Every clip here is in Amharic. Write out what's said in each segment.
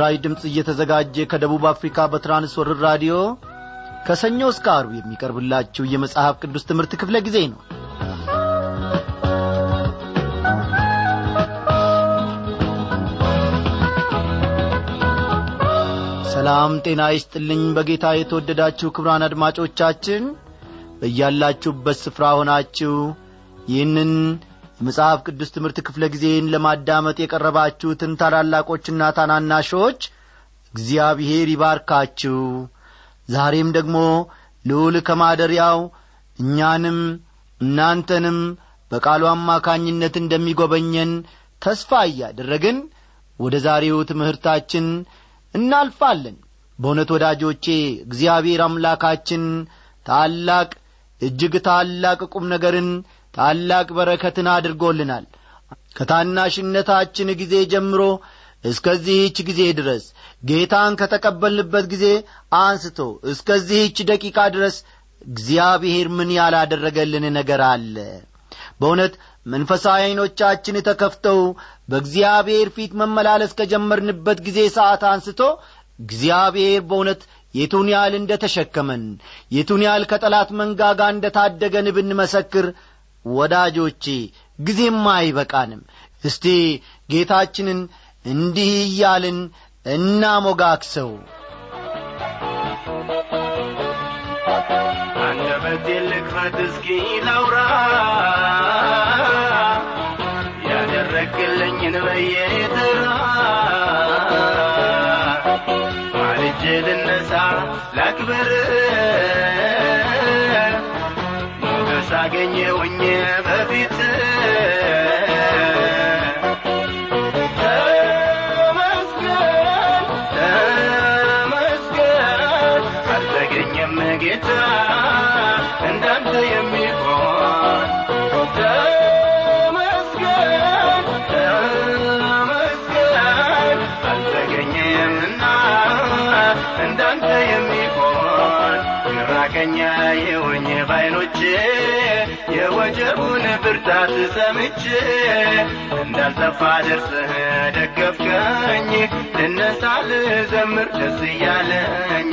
ምስራዊ ድምፅ እየተዘጋጀ ከደቡብ አፍሪካ በትራንስወርር ራዲዮ ከሰኞ እስከ አርብ የሚቀርብላችሁ የመጽሐፍ ቅዱስ ትምህርት ክፍለ ጊዜ ነው። ሰላም ጤና ይስጥልኝ። በጌታ የተወደዳችሁ ክብራን አድማጮቻችን በያላችሁበት ስፍራ ሆናችሁ ይህንን የመጽሐፍ ቅዱስ ትምህርት ክፍለ ጊዜን ለማዳመጥ የቀረባችሁትን ታላላቆችና ታናናሾች እግዚአብሔር ይባርካችሁ። ዛሬም ደግሞ ልዑል ከማደሪያው እኛንም እናንተንም በቃሉ አማካኝነት እንደሚጐበኘን ተስፋ እያደረግን ወደ ዛሬው ትምህርታችን እናልፋለን። በእውነት ወዳጆቼ እግዚአብሔር አምላካችን ታላቅ እጅግ ታላቅ ቁም ነገርን ታላቅ በረከትን አድርጎልናል። ከታናሽነታችን ጊዜ ጀምሮ እስከዚህች ጊዜ ድረስ ጌታን ከተቀበልንበት ጊዜ አንስቶ እስከዚህች ደቂቃ ድረስ እግዚአብሔር ምን ያላደረገልን ነገር አለ? በእውነት መንፈሳዊ ዐይኖቻችን ተከፍተው በእግዚአብሔር ፊት መመላለስ ከጀመርንበት ጊዜ ሰዓት አንስቶ እግዚአብሔር በእውነት የቱን ያህል እንደ ተሸከመን የቱን ያህል ከጠላት መንጋጋ እንደ ታደገን ብንመሰክር ወዳጆቼ ጊዜም አይበቃንም። እስቲ ጌታችንን እንዲህ እያልን እናሞጋክሰው አንደበቴን ልክፈት እስኪ ላውራ። ያደረግልኝን በየተራ። ልነሳ ላክብር ሞገስ አገኘውኝ በፊት ብርታት ሰምቼ እንዳልጠፋ ደርሰህ ደገፍከኝ። ልነሳ ልዘምር ደስ እያለኝ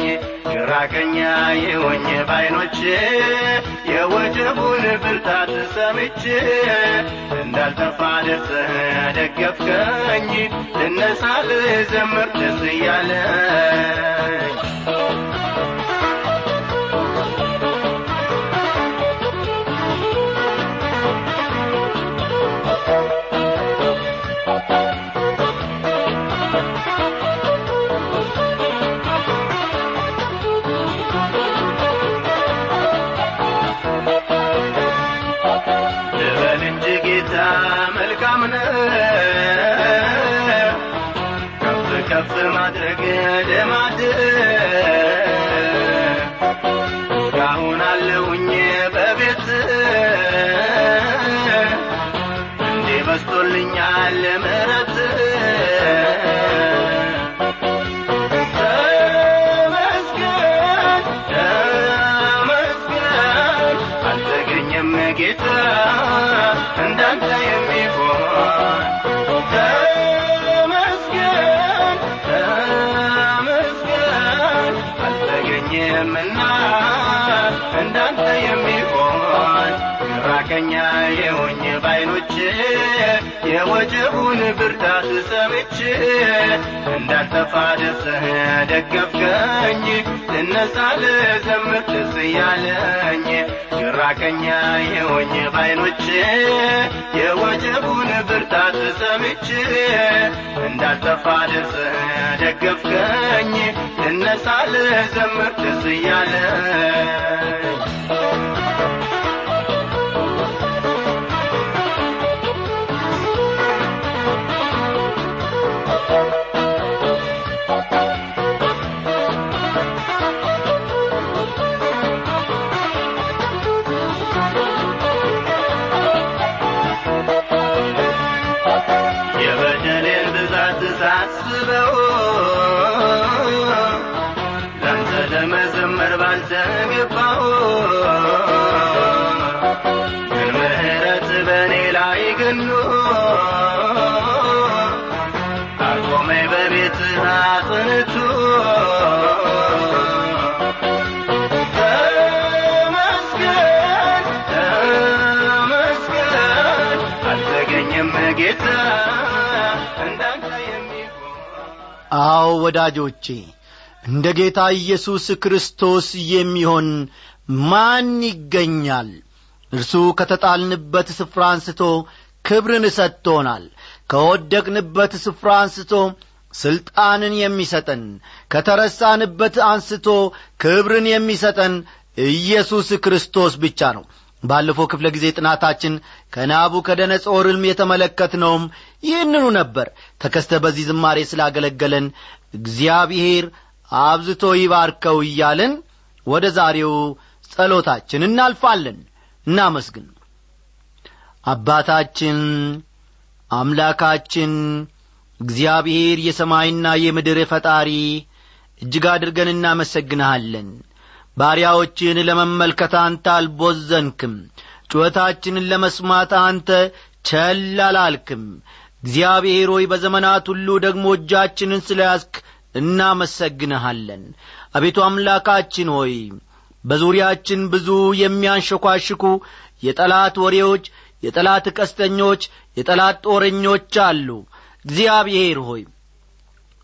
ግራቀኛ የሆኝ ባይኖቼ የወጀቡን ብርታት ሰምቼ እንዳልጠፋ ደርሰህ ደገፍከኝ። ልነሳ ልዘምር ደስ እያለኝ ነው። ከፍ ከፍ ማድረግ ልማድ እስካሁን አለሁኝ በቤት እንዴ በስቶልኛል ምሕረት ተመስገን ተመስገን አልተገኘም ጌታ ብርታት ሰምቼ እንዳልጠፋ ደርሰህ ደገፍከኝ ልነሳ ልዘምር ደስ እያለኝ ግራቀኛ የሆኝ ባይኖቼ የወጀቡን ብርታት ሰምቼ እንዳልጠፋ ደርሰህ ደገፍከኝ ልነሳ ልዘምር እያለኝ ወዳጆቼ እንደ ጌታ ኢየሱስ ክርስቶስ የሚሆን ማን ይገኛል? እርሱ ከተጣልንበት ስፍራ አንስቶ ክብርን ሰጥቶናል። ከወደቅንበት ስፍራ አንስቶ ሥልጣንን የሚሰጠን ከተረሳንበት አንስቶ ክብርን የሚሰጠን ኢየሱስ ክርስቶስ ብቻ ነው። ባለፈው ክፍለ ጊዜ ጥናታችን ከናቡከደነጾር ሕልም የተመለከትነውም ይህንኑ ነበር። ተከስተ በዚህ ዝማሬ ስላገለገለን እግዚአብሔር አብዝቶ ይባርከው እያልን ወደ ዛሬው ጸሎታችን እናልፋለን። እናመስግን። አባታችን አምላካችን እግዚአብሔር የሰማይና የምድር ፈጣሪ እጅግ አድርገን እናመሰግንሃለን። ባሪያዎችን ለመመልከት አንተ አልቦዘንክም። ጩኸታችንን ለመስማት አንተ ቸል አላልክም እግዚአብሔር ሆይ በዘመናት ሁሉ ደግሞ እጃችንን ስለ ያዝክ እናመሰግንሃለን። አቤቱ አምላካችን ሆይ በዙሪያችን ብዙ የሚያንሸኳሽኩ የጠላት ወሬዎች የጠላት ቀስተኞች የጠላት ጦረኞች አሉ። እግዚአብሔር ሆይ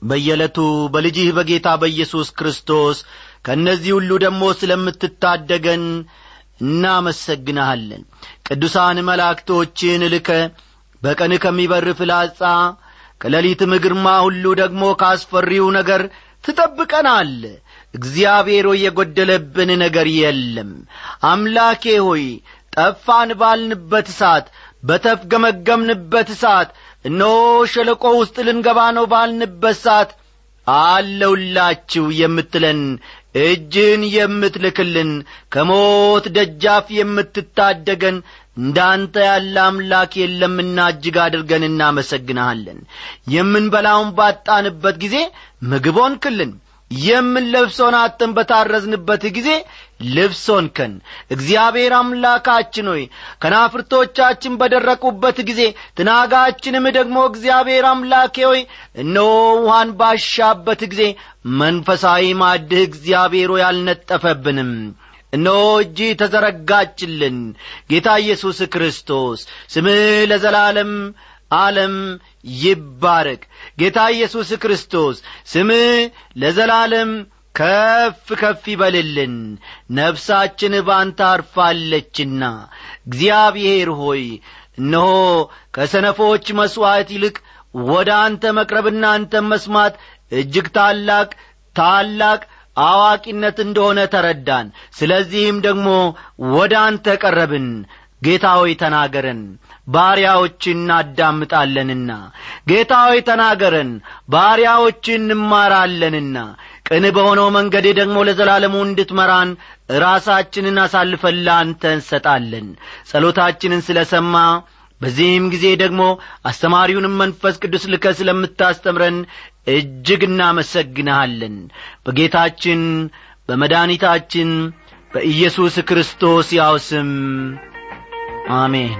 በየዕለቱ በልጅህ በጌታ በኢየሱስ ክርስቶስ ከእነዚህ ሁሉ ደግሞ ስለምትታደገን እናመሰግንሃለን። ቅዱሳን መላእክቶችን ልከ በቀን ከሚበር ፍላጻ ከሌሊትም ግርማ ሁሉ ደግሞ ካስፈሪው ነገር ትጠብቀናል። እግዚአብሔር ሆይ የጐደለብን ነገር የለም። አምላኬ ሆይ ጠፋን ባልንበት ሰዓት በተፍገመገምንበት ሰዓት እነሆ ሸለቆ ውስጥ ልንገባ ነው ባልንበት ሰዓት አለውላችሁ የምትለን እጅን የምትልክልን ከሞት ደጃፍ የምትታደገን እንዳንተ ያለ አምላክ የለምና እጅግ አድርገን እናመሰግንሃለን። የምንበላውን ባጣንበት ጊዜ ምግቦን ክልን የምንለብሰውን አጥን በታረዝንበት ጊዜ ልብሶንከን እግዚአብሔር አምላካችን ሆይ ከናፍርቶቻችን በደረቁበት ጊዜ ትናጋችንም ደግሞ እግዚአብሔር አምላኬ ሆይ እነሆ ውሃን ባሻበት ጊዜ መንፈሳዊ ማድህ እግዚአብሔር ሆይ እነሆ እጅ ተዘረጋችልን። ጌታ ኢየሱስ ክርስቶስ ስምህ ለዘላለም ዓለም ይባረክ። ጌታ ኢየሱስ ክርስቶስ ስምህ ለዘላለም ከፍ ከፍ ይበልልን። ነፍሳችን ባንተ አርፋለችና። እግዚአብሔር ሆይ እነሆ ከሰነፎች መሥዋዕት ይልቅ ወደ አንተ መቅረብና አንተን መስማት እጅግ ታላቅ ታላቅ አዋቂነት እንደሆነ ተረዳን። ስለዚህም ደግሞ ወደ አንተ ቀረብን። ጌታ ሆይ ተናገረን ባሪያዎች እናዳምጣለንና። ጌታ ሆይ ተናገረን ባሪያዎች እንማራለንና። ቅን በሆነው መንገድ ደግሞ ለዘላለሙ እንድትመራን ራሳችንን አሳልፈን ለአንተ እንሰጣለን። ጸሎታችንን ስለ ሰማ በዚህም ጊዜ ደግሞ አስተማሪውንም መንፈስ ቅዱስ ልከ ስለምታስተምረን እጅግ እናመሰግንሃለን። በጌታችን በመድኒታችን በኢየሱስ ክርስቶስ ያው ስም አሜን።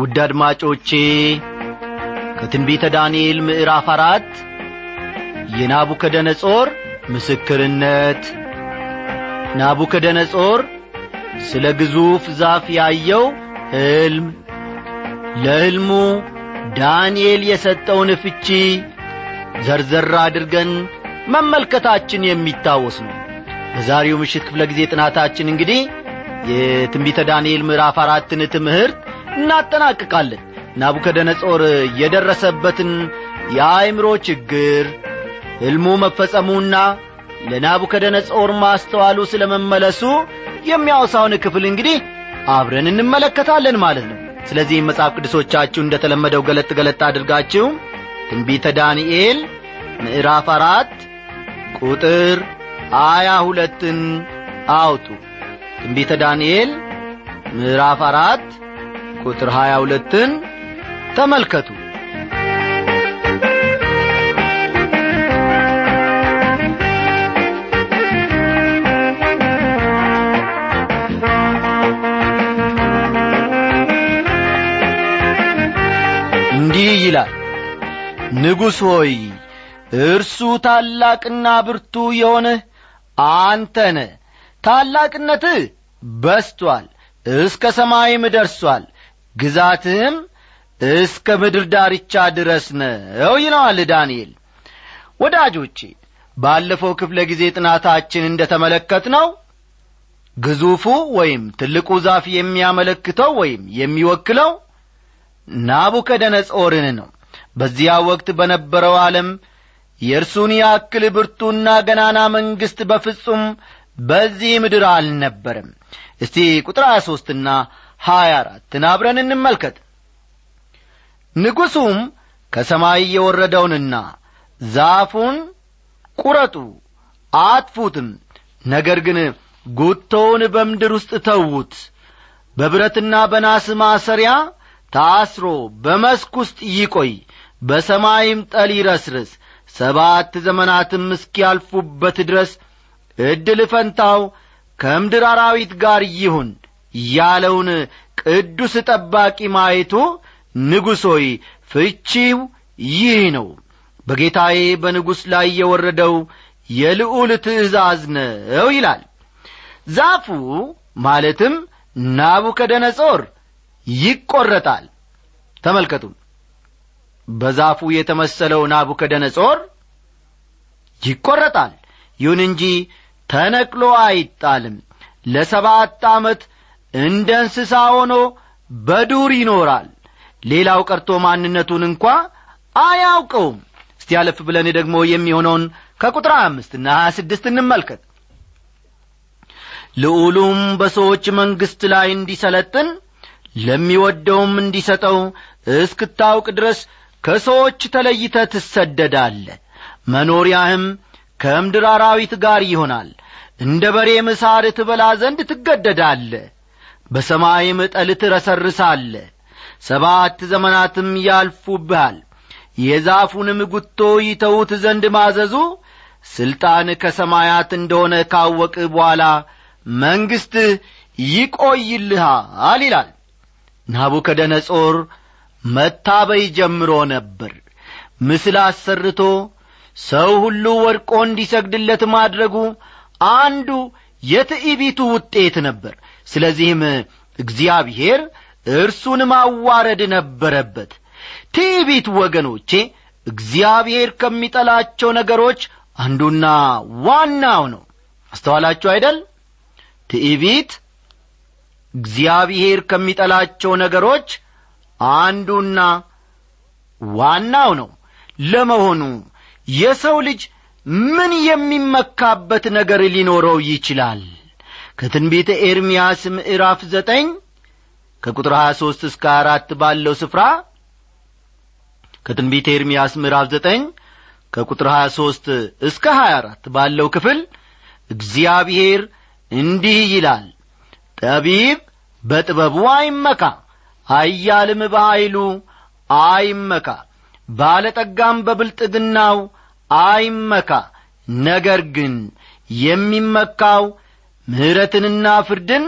ውድ አድማጮቼ ከትንቢተ ዳንኤል ምዕራፍ አራት የናቡከደነጾር ምስክርነት። ናቡከደነጾር ስለ ግዙፍ ዛፍ ያየው ሕልም ለሕልሙ ዳንኤል የሰጠውን ፍቺ ዘርዘር አድርገን መመልከታችን የሚታወስ ነው። በዛሬው ምሽት ክፍለ ጊዜ ጥናታችን እንግዲህ የትንቢተ ዳንኤል ምዕራፍ አራትን ትምህርት እናጠናቅቃለን። ናቡከደነጾር የደረሰበትን የአእምሮ ችግር ሕልሙ መፈጸሙና ለናቡከደነጾር ማስተዋሉ ስለ መመለሱ የሚያወሳውን ክፍል እንግዲህ አብረን እንመለከታለን ማለት ነው። ስለዚህም መጽሐፍ ቅዱሶቻችሁ እንደ ተለመደው ገለጥ ገለጥ አድርጋችሁ ትንቢተ ዳንኤል ምዕራፍ አራት ቁጥር አያ ሁለትን አውጡ። ትንቢተ ዳንኤል ምዕራፍ አራት ቁጥር ሀያ ሁለትን ተመልከቱ ንጉሥ ሆይ እርሱ ታላቅና ብርቱ የሆንህ አንተ ነ ታላቅነትህ በስቶአል እስከ ሰማይም ደርሷል። ግዛትህም እስከ ምድር ዳርቻ ድረስ ነው ይለዋል ዳንኤል። ወዳጆቼ ባለፈው ክፍለ ጊዜ ጥናታችን እንደ ተመለከት ነው ግዙፉ ወይም ትልቁ ዛፍ የሚያመለክተው ወይም የሚወክለው ናቡከደነጾርን ነው። በዚያ ወቅት በነበረው ዓለም የእርሱን ያክል ብርቱና ገናና መንግሥት በፍጹም በዚህ ምድር አልነበረም። እስቲ ቁጥር ሀያ ሦስትና ሀያ አራትን አብረን እንመልከት። ንጉሡም ከሰማይ የወረደውንና ዛፉን ቁረጡ አጥፉትም። ነገር ግን ጉቶውን በምድር ውስጥ ተዉት። በብረትና በናስ ማሰሪያ ታስሮ በመስክ ውስጥ ይቆይ በሰማይም ጠል ይረስርስ። ሰባት ዘመናትም እስኪያልፉበት ድረስ ዕድል ፈንታው ከምድር አራዊት ጋር ይሁን ያለውን ቅዱስ ጠባቂ ማየቱ ንጉሥ ፍቺው ይህ ነው። በጌታዬ በንጉሥ ላይ የወረደው የልዑል ትእዛዝ ነው ይላል። ዛፉ ማለትም ናቡከደነጾር ይቈረጣል። ተመልከቱ በዛፉ የተመሰለው ናቡከደነጾር ይቈረጣል። ይሁን እንጂ ተነቅሎ አይጣልም። ለሰባት ዓመት እንደ እንስሳ ሆኖ በዱር ይኖራል። ሌላው ቀርቶ ማንነቱን እንኳ አያውቀውም። እስቲ ያለፍ ብለን ደግሞ የሚሆነውን ከቁጥር አምስትና ሀያ ስድስት እንመልከት። ልዑሉም በሰዎች መንግሥት ላይ እንዲሰለጥን ለሚወደውም እንዲሰጠው እስክታውቅ ድረስ ከሰዎች ተለይተ ትሰደዳለ መኖሪያህም ከምድር አራዊት ጋር ይሆናል። እንደ በሬም ሳር ትበላ ዘንድ ትገደዳለ በሰማይም ጠል ትረሰርሳለ ሰባት ዘመናትም ያልፉብሃል። የዛፉንም ጉቶ ይተዉት ዘንድ ማዘዙ ሥልጣን ከሰማያት እንደሆነ ካወቅ በኋላ መንግሥትህ ይቆይልሃል ይላል ናቡከደነጾር መታበይ ጀምሮ ነበር። ምስል አሰርቶ ሰው ሁሉ ወድቆ እንዲሰግድለት ማድረጉ አንዱ የትዕቢቱ ውጤት ነበር። ስለዚህም እግዚአብሔር እርሱን ማዋረድ ነበረበት። ትዕቢት ወገኖቼ እግዚአብሔር ከሚጠላቸው ነገሮች አንዱና ዋናው ነው። አስተዋላችሁ አይደል? ትዕቢት እግዚአብሔር ከሚጠላቸው ነገሮች አንዱና ዋናው ነው። ለመሆኑ የሰው ልጅ ምን የሚመካበት ነገር ሊኖረው ይችላል? ከትንቢተ ኤርምያስ ምዕራፍ ዘጠኝ ከቁጥር ሀያ ሦስት እስከ አራት ባለው ስፍራ ከትንቢተ ኤርምያስ ምዕራፍ ዘጠኝ ከቁጥር ሀያ ሦስት እስከ ሀያ አራት ባለው ክፍል እግዚአብሔር እንዲህ ይላል ጠቢብ በጥበቡ አይመካ ኀያልም በኀይሉ አይመካ ባለጠጋም በብልጥግናው አይመካ። ነገር ግን የሚመካው ምሕረትንና ፍርድን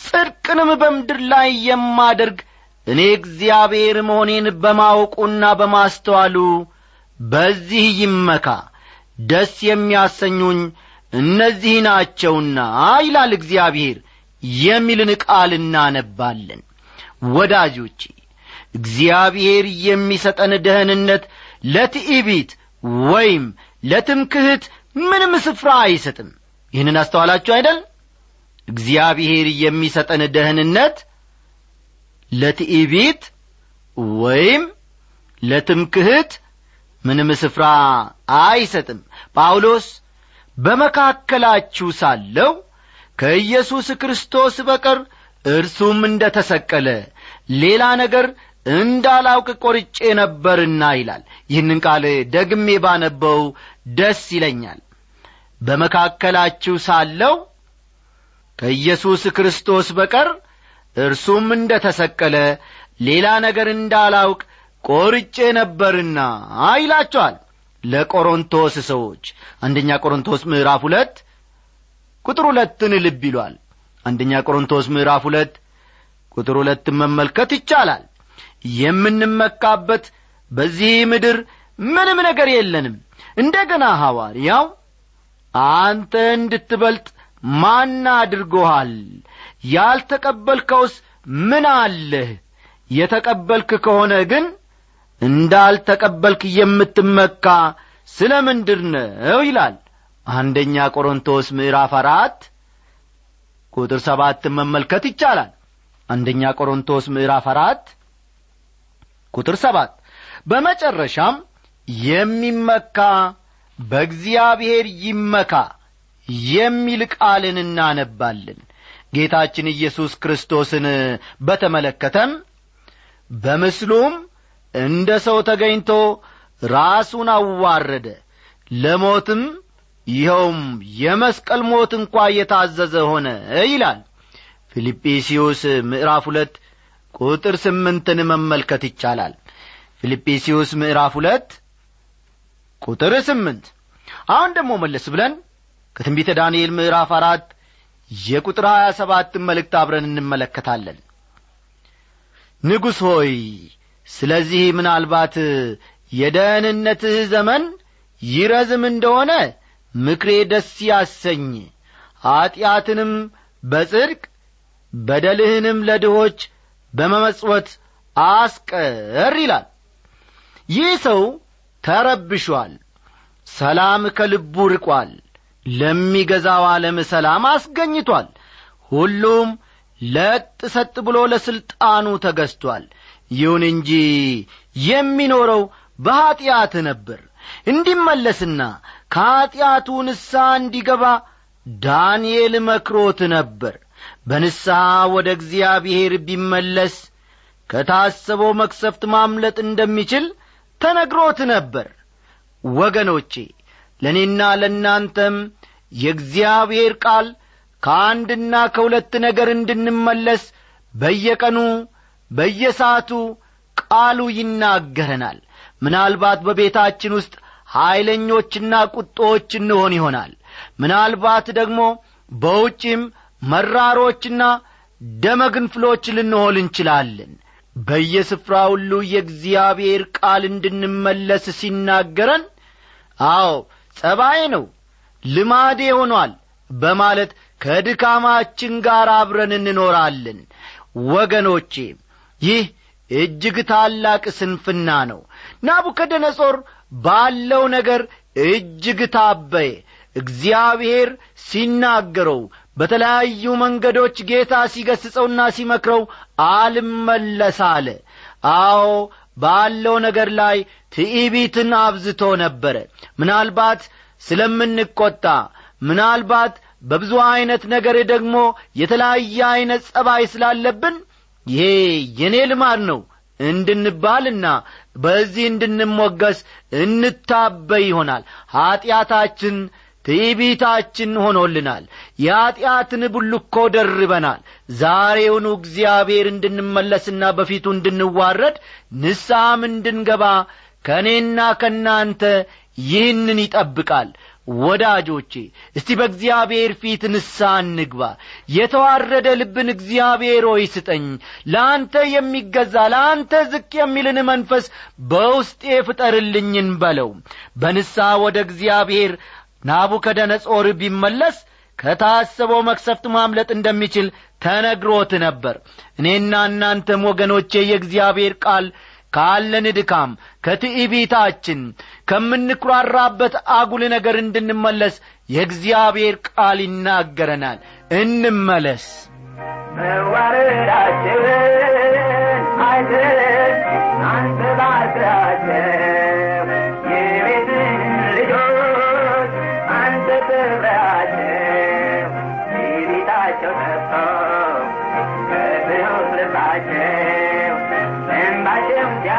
ጽድቅንም በምድር ላይ የማደርግ እኔ እግዚአብሔር መሆኔን በማወቁና በማስተዋሉ በዚህ ይመካ። ደስ የሚያሰኙኝ እነዚህ ናቸውና ይላል እግዚአብሔር የሚልን ቃል እናነባለን። ወዳጆቼ እግዚአብሔር የሚሰጠን ደህንነት ለትዕቢት ወይም ለትምክህት ምንም ስፍራ አይሰጥም። ይህንን አስተዋላችሁ አይደል? እግዚአብሔር የሚሰጠን ደህንነት ለትዕቢት ወይም ለትምክህት ምንም ስፍራ አይሰጥም። ጳውሎስ በመካከላችሁ ሳለው ከኢየሱስ ክርስቶስ በቀር እርሱም እንደ ተሰቀለ ሌላ ነገር እንዳላውቅ ቈርጬ ነበርና ይላል። ይህንን ቃል ደግሜ ባነበው ደስ ይለኛል። በመካከላችሁ ሳለው ከኢየሱስ ክርስቶስ በቀር እርሱም እንደ ተሰቀለ ሌላ ነገር እንዳላውቅ ቈርጬ ነበርና ይላቸዋል። ለቆሮንቶስ ሰዎች አንደኛ ቆሮንቶስ ምዕራፍ ሁለት ቁጥር ሁለትን ልብ ይሏል። አንደኛ ቆሮንቶስ ምዕራፍ ሁለት ቁጥር ሁለትን መመልከት ይቻላል። የምንመካበት በዚህ ምድር ምንም ነገር የለንም። እንደ ገና ሐዋርያው አንተ እንድትበልጥ ማን አድርጎሃል? ያልተቀበልከውስ ምን አለህ? የተቀበልክ ከሆነ ግን እንዳልተቀበልክ የምትመካ ስለ ምንድር ነው ይላል አንደኛ ቆሮንቶስ ምዕራፍ አራት ቁጥር ሰባትን መመልከት ይቻላል። አንደኛ ቆሮንቶስ ምዕራፍ አራት ቁጥር ሰባት በመጨረሻም የሚመካ በእግዚአብሔር ይመካ የሚል ቃልን እናነባለን። ጌታችን ኢየሱስ ክርስቶስን በተመለከተም በምስሉም እንደ ሰው ተገኝቶ ራሱን አዋረደ ለሞትም ይኸውም የመስቀል ሞት እንኳ የታዘዘ ሆነ ይላል። ፊልጵስዩስ ምዕራፍ ሁለት ቁጥር ስምንትን መመልከት ይቻላል። ፊልጵስዩስ ምዕራፍ ሁለት ቁጥር ስምንት አሁን ደግሞ መለስ ብለን ከትንቢተ ዳንኤል ምዕራፍ አራት የቁጥር ሀያ ሰባትን መልእክት አብረን እንመለከታለን። ንጉሥ ሆይ ስለዚህ ምናልባት የደህንነትህ ዘመን ይረዝም እንደሆነ ምክሬ ደስ ያሰኝ። ኀጢአትንም በጽድቅ በደልህንም ለድሆች በመመጽወት አስቀር ይላል። ይህ ሰው ተረብሿል ሰላም ከልቡ ርቋል ለሚገዛው ዓለም ሰላም አስገኝቷል። ሁሉም ለጥ ሰጥ ብሎ ለሥልጣኑ ተገዝቷል። ይሁን እንጂ የሚኖረው በኀጢአት ነበር። እንዲመለስና ከኀጢአቱ ንስሐ እንዲገባ ዳንኤል መክሮት ነበር። በንስሐ ወደ እግዚአብሔር ቢመለስ ከታሰበው መክሰፍት ማምለጥ እንደሚችል ተነግሮት ነበር። ወገኖቼ ለእኔና ለእናንተም የእግዚአብሔር ቃል ከአንድና ከሁለት ነገር እንድንመለስ በየቀኑ በየሰዓቱ ቃሉ ይናገረናል። ምናልባት በቤታችን ውስጥ ኀይለኞችና ቁጦዎች እንሆን ይሆናል። ምናልባት ደግሞ በውጪም መራሮችና ደመግንፍሎች ልንሆን እንችላለን። በየስፍራ ሁሉ የእግዚአብሔር ቃል እንድንመለስ ሲናገረን አዎ ጸባዬ ነው ልማዴ ሆኗል በማለት ከድካማችን ጋር አብረን እንኖራለን። ወገኖቼ ይህ እጅግ ታላቅ ስንፍና ነው። ናቡከደነጾር ባለው ነገር እጅግ ታበየ። እግዚአብሔር ሲናገረው በተለያዩ መንገዶች ጌታ ሲገስጸውና ሲመክረው አልመለስ አለ። አዎ ባለው ነገር ላይ ትዕቢትን አብዝቶ ነበረ። ምናልባት ስለምንቈጣ ምናልባት በብዙ ዐይነት ነገር ደግሞ የተለያየ ዐይነት ጸባይ ስላለብን ይሄ የኔ ልማድ ነው እንድንባልና በዚህ እንድንሞገስ እንታበይ ይሆናል። ኀጢአታችን ትዕቢታችን ሆኖልናል። የኀጢአትን ቡልኮ ደርበናል። ዛሬውኑ እግዚአብሔር እንድንመለስና በፊቱ እንድንዋረድ ንስሐም እንድንገባ ከእኔና ከእናንተ ይህንን ይጠብቃል ወዳጆቼ እስቲ በእግዚአብሔር ፊት ንስሐ እንግባ። የተዋረደ ልብን እግዚአብሔር ሆይ ስጠኝ። ለአንተ የሚገዛ ለአንተ ዝቅ የሚልን መንፈስ በውስጤ ፍጠርልኝን በለው። በንስሐ ወደ እግዚአብሔር ናቡከደነጾር ቢመለስ ከታሰበው መክሰፍት ማምለጥ እንደሚችል ተነግሮት ነበር። እኔና እናንተም ወገኖቼ የእግዚአብሔር ቃል ካለን ድካም ከትዕቢታችን ከምንኩራራበት አጉል ነገር እንድንመለስ የእግዚአብሔር ቃል ይናገረናል። እንመለስ። መዋረዳችንን አይተን አንተ ልባቸው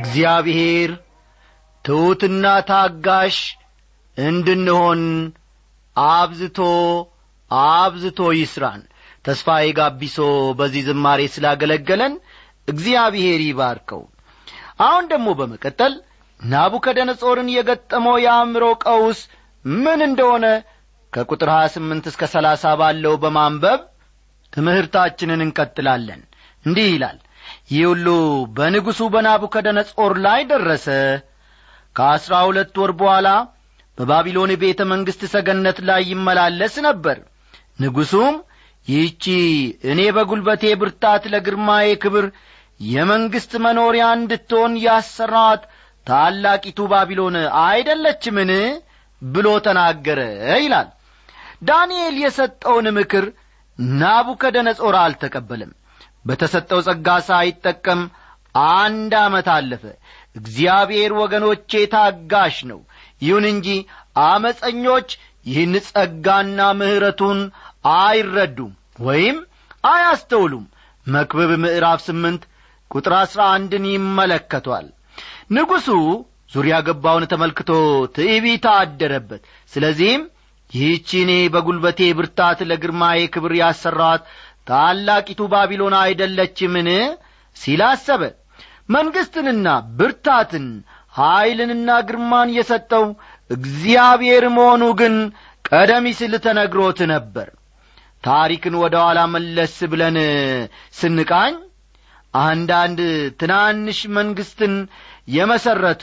እግዚአብሔር ትሑትና ታጋሽ እንድንሆን አብዝቶ አብዝቶ ይስራን። ተስፋዬ ጋቢሶ በዚህ ዝማሬ ስላገለገለን እግዚአብሔር ይባርከው። አሁን ደግሞ በመቀጠል ናቡከደነጾርን የገጠመው የአእምሮ ቀውስ ምን እንደሆነ ከቁጥር ሀያ ስምንት እስከ ሰላሳ ባለው በማንበብ ትምህርታችንን እንቀጥላለን። እንዲህ ይላል ይህ ሁሉ በንጉሡ በናቡከደነጾር ላይ ደረሰ። ከአሥራ ሁለት ወር በኋላ በባቢሎን ቤተ መንግሥት ሰገነት ላይ ይመላለስ ነበር። ንጉሡም ይህቺ እኔ በጒልበቴ ብርታት ለግርማዬ ክብር የመንግሥት መኖሪያ እንድትሆን ያሰራዋት ታላቂቱ ባቢሎን አይደለችምን ብሎ ተናገረ ይላል። ዳንኤል የሰጠውን ምክር ናቡከደነጾር አልተቀበለም። በተሰጠው ጸጋ ሳይጠቀም አንድ ዓመት አለፈ። እግዚአብሔር ወገኖቼ ታጋሽ ነው። ይሁን እንጂ አመፀኞች ይህን ጸጋና ምሕረቱን አይረዱም ወይም አያስተውሉም። መክብብ ምዕራፍ ስምንት ቁጥር አሥራ አንድን ይመለከቷል። ንጉሡ ዙሪያ ገባውን ተመልክቶ ትዕቢት አደረበት። ስለዚህም ይህቺ እኔ በጒልበቴ ብርታት ለግርማዬ ክብር ያሠራዋት ታላቂቱ ባቢሎን አይደለችምን? ሲል አሰበ። መንግሥትንና ብርታትን ኀይልንና ግርማን የሰጠው እግዚአብሔር መሆኑ ግን ቀደም ሲል ተነግሮት ነበር። ታሪክን ወደ ኋላ መለስ ብለን ስንቃኝ አንዳንድ ትናንሽ መንግሥትን የመሠረቱ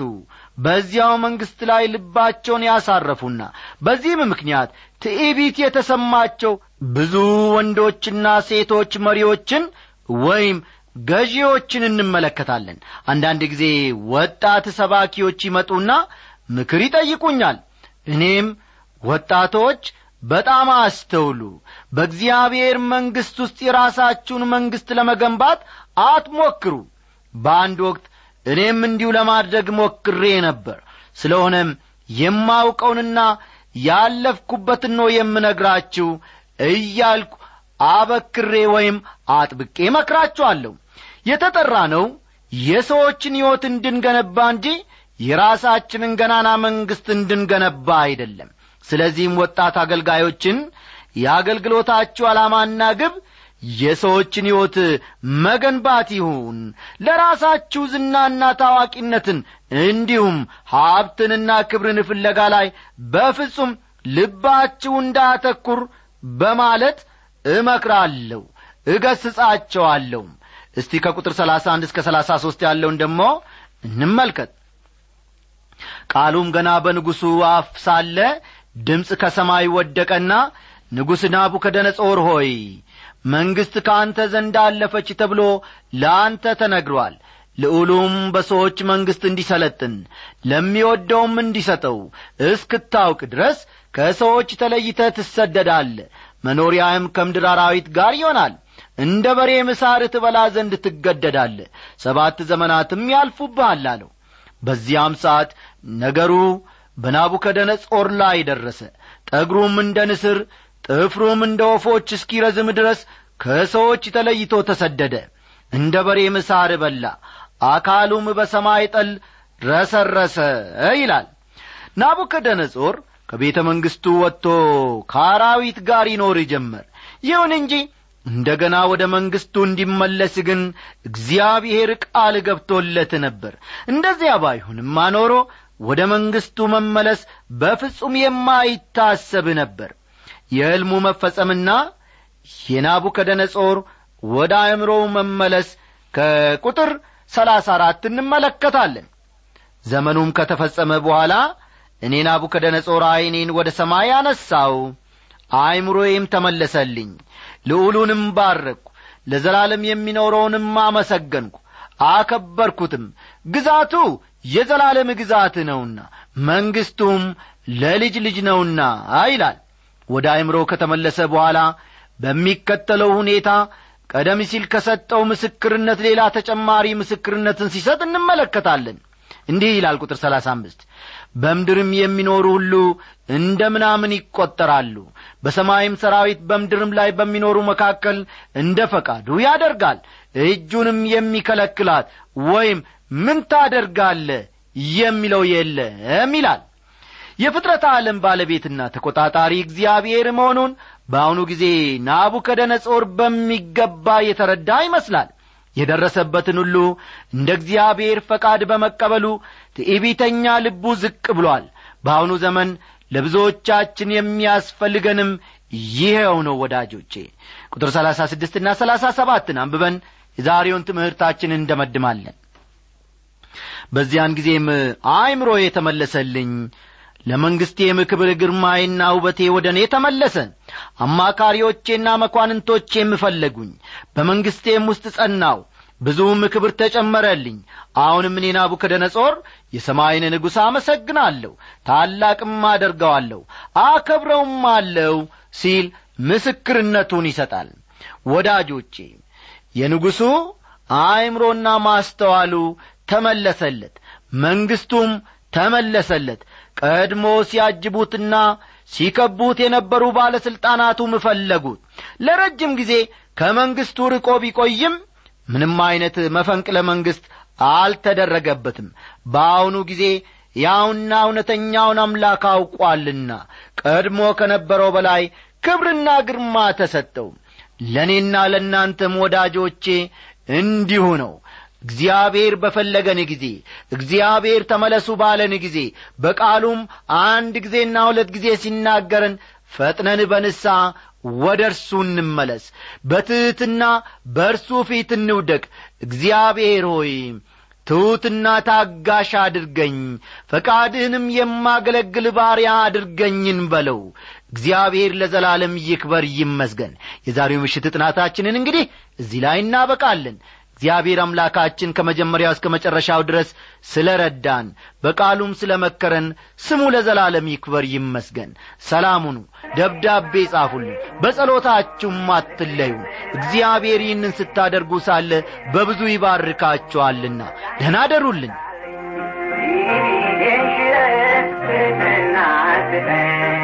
በዚያው መንግሥት ላይ ልባቸውን ያሳረፉና በዚህም ምክንያት ትዕቢት የተሰማቸው ብዙ ወንዶችና ሴቶች መሪዎችን ወይም ገዢዎችን እንመለከታለን። አንዳንድ ጊዜ ወጣት ሰባኪዎች ይመጡና ምክር ይጠይቁኛል። እኔም ወጣቶች በጣም አስተውሉ። በእግዚአብሔር መንግሥት ውስጥ የራሳችሁን መንግሥት ለመገንባት አትሞክሩ። በአንድ ወቅት እኔም እንዲሁ ለማድረግ ሞክሬ ነበር። ስለሆነም የማውቀውንና ያለፍኩበትን ነው የምነግራችሁ እያልኩ አበክሬ ወይም አጥብቄ መክራችኋለሁ። የተጠራ ነው የሰዎችን ሕይወት እንድንገነባ እንጂ የራሳችንን ገናና መንግሥት እንድንገነባ አይደለም ስለዚህም ወጣት አገልጋዮችን የአገልግሎታችሁ ዓላማና ግብ የሰዎችን ሕይወት መገንባት ይሁን። ለራሳችሁ ዝናና ታዋቂነትን እንዲሁም ሀብትንና ክብርን ፍለጋ ላይ በፍጹም ልባችሁ እንዳተኩር በማለት እመክራለሁ እገስጻቸዋለሁም እስቲ ከቁጥር ሰላሳ አንድ እስከ ሰላሳ ሦስት ያለውን ደግሞ እንመልከት። ቃሉም ገና በንጉሡ አፍ ሳለ ድምፅ ከሰማይ ወደቀና ንጉሥ ናቡከደነጾር ሆይ መንግሥት ከአንተ ዘንድ አለፈች ተብሎ ለአንተ ተነግሮአል ልዑሉም በሰዎች መንግሥት እንዲሰለጥን ለሚወደውም እንዲሰጠው እስክታውቅ ድረስ ከሰዎች ተለይተ ትሰደዳለ መኖሪያህም ከምድር አራዊት ጋር ይሆናል። እንደ በሬም ሳር ትበላ ዘንድ ትገደዳለ ሰባት ዘመናትም ያልፉብሃል አለው። በዚያም ሰዓት ነገሩ በናቡከደነጾር ላይ ደረሰ። ጠግሩም እንደ ንስር ጥፍሩም እንደ ወፎች እስኪረዝም ድረስ ከሰዎች ተለይቶ ተሰደደ። እንደ በሬም ሳር በላ አካሉም በሰማይ ጠል ረሰረሰ ይላል። ናቡከደነጾር ከቤተ መንግሥቱ ወጥቶ ከአራዊት ጋር ይኖር ጀመር። ይሁን እንጂ እንደ ገና ወደ መንግሥቱ እንዲመለስ ግን እግዚአብሔር ቃል ገብቶለት ነበር። እንደዚያ ባይሆንማ ኖሮ ወደ መንግሥቱ መመለስ በፍጹም የማይታሰብ ነበር። የሕልሙ መፈጸምና የናቡከደነጾር ወደ አእምሮው መመለስ ከቁጥር ሰላሳ አራት እንመለከታለን። ዘመኑም ከተፈጸመ በኋላ እኔ ናቡከደነጾር ዐይኔን ወደ ሰማይ አነሳው አእምሮዬም ተመለሰልኝ። ልዑሉንም ባረቅሁ ለዘላለም የሚኖረውንም አመሰገንሁ አከበርኩትም። ግዛቱ የዘላለም ግዛት ነውና መንግሥቱም ለልጅ ልጅ ነውና ይላል። ወደ አእምሮ ከተመለሰ በኋላ በሚከተለው ሁኔታ ቀደም ሲል ከሰጠው ምስክርነት ሌላ ተጨማሪ ምስክርነትን ሲሰጥ እንመለከታለን። እንዲህ ይላል ቁጥር ሰላሳ አምስት። በምድርም የሚኖሩ ሁሉ እንደ ምናምን ይቈጠራሉ። በሰማይም ሰራዊት በምድርም ላይ በሚኖሩ መካከል እንደ ፈቃዱ ያደርጋል እጁንም የሚከለክላት ወይም ምን ታደርጋለ የሚለው የለም ይላል። የፍጥረት ዓለም ባለቤትና ተቈጣጣሪ እግዚአብሔር መሆኑን በአሁኑ ጊዜ ናቡከደነጾር በሚገባ የተረዳ ይመስላል። የደረሰበትን ሁሉ እንደ እግዚአብሔር ፈቃድ በመቀበሉ ትዕቢተኛ ልቡ ዝቅ ብሏል። በአሁኑ ዘመን ለብዙዎቻችን የሚያስፈልገንም ይኸው ነው ወዳጆቼ። ቁጥር ሰላሳ ስድስትና ሰላሳ ሰባትን አንብበን የዛሬውን ትምህርታችንን እንደመድማለን። በዚያን ጊዜም አእምሮ የተመለሰልኝ ለመንግሥቴም ክብር ግርማዬና ውበቴ ወደ እኔ ተመለሰ። አማካሪዎቼና መኳንንቶቼም ፈለጉኝ። በመንግሥቴም ውስጥ ጸናው። ብዙም ክብር ተጨመረልኝ። አሁንም እኔ ናቡከደነጾር የሰማይን ንጉሥ አመሰግናለሁ። ታላቅም አደርገዋለሁ። አከብረውም አለው ሲል ምስክርነቱን ይሰጣል። ወዳጆቼ የንጉሡ አእምሮና ማስተዋሉ ተመለሰለት መንግሥቱም ተመለሰለት። ቀድሞ ሲያጅቡትና ሲከቡት የነበሩ ባለሥልጣናቱም ፈለጉት። ለረጅም ጊዜ ከመንግሥቱ ርቆ ቢቆይም ምንም ዐይነት መፈንቅለ መንግሥት አልተደረገበትም። በአሁኑ ጊዜ ያውና እውነተኛውን አምላክ አውቋልና ቀድሞ ከነበረው በላይ ክብርና ግርማ ተሰጠው ለእኔና ለእናንተም ወዳጆቼ እንዲሁ ነው። እግዚአብሔር በፈለገን ጊዜ እግዚአብሔር ተመለሱ ባለን ጊዜ በቃሉም አንድ ጊዜና ሁለት ጊዜ ሲናገረን ፈጥነን በንሳ ወደ እርሱ እንመለስ። በትሕትና በእርሱ ፊት እንውደቅ። እግዚአብሔር ሆይ ትሑትና ታጋሽ አድርገኝ ፈቃድህንም የማገለግል ባሪያ አድርገኝን በለው እግዚአብሔር ለዘላለም ይክበር ይመስገን የዛሬው ምሽት ጥናታችንን እንግዲህ እዚህ ላይ እናበቃለን እግዚአብሔር አምላካችን ከመጀመሪያው እስከ መጨረሻው ድረስ ስለ ረዳን በቃሉም ስለ መከረን ስሙ ለዘላለም ይክበር ይመስገን ሰላሙኑ ደብዳቤ ጻፉልን በጸሎታችሁም አትለዩን እግዚአብሔር ይህንን ስታደርጉ ሳለ በብዙ ይባርካችኋልና ደህና አደሩልን የራሴም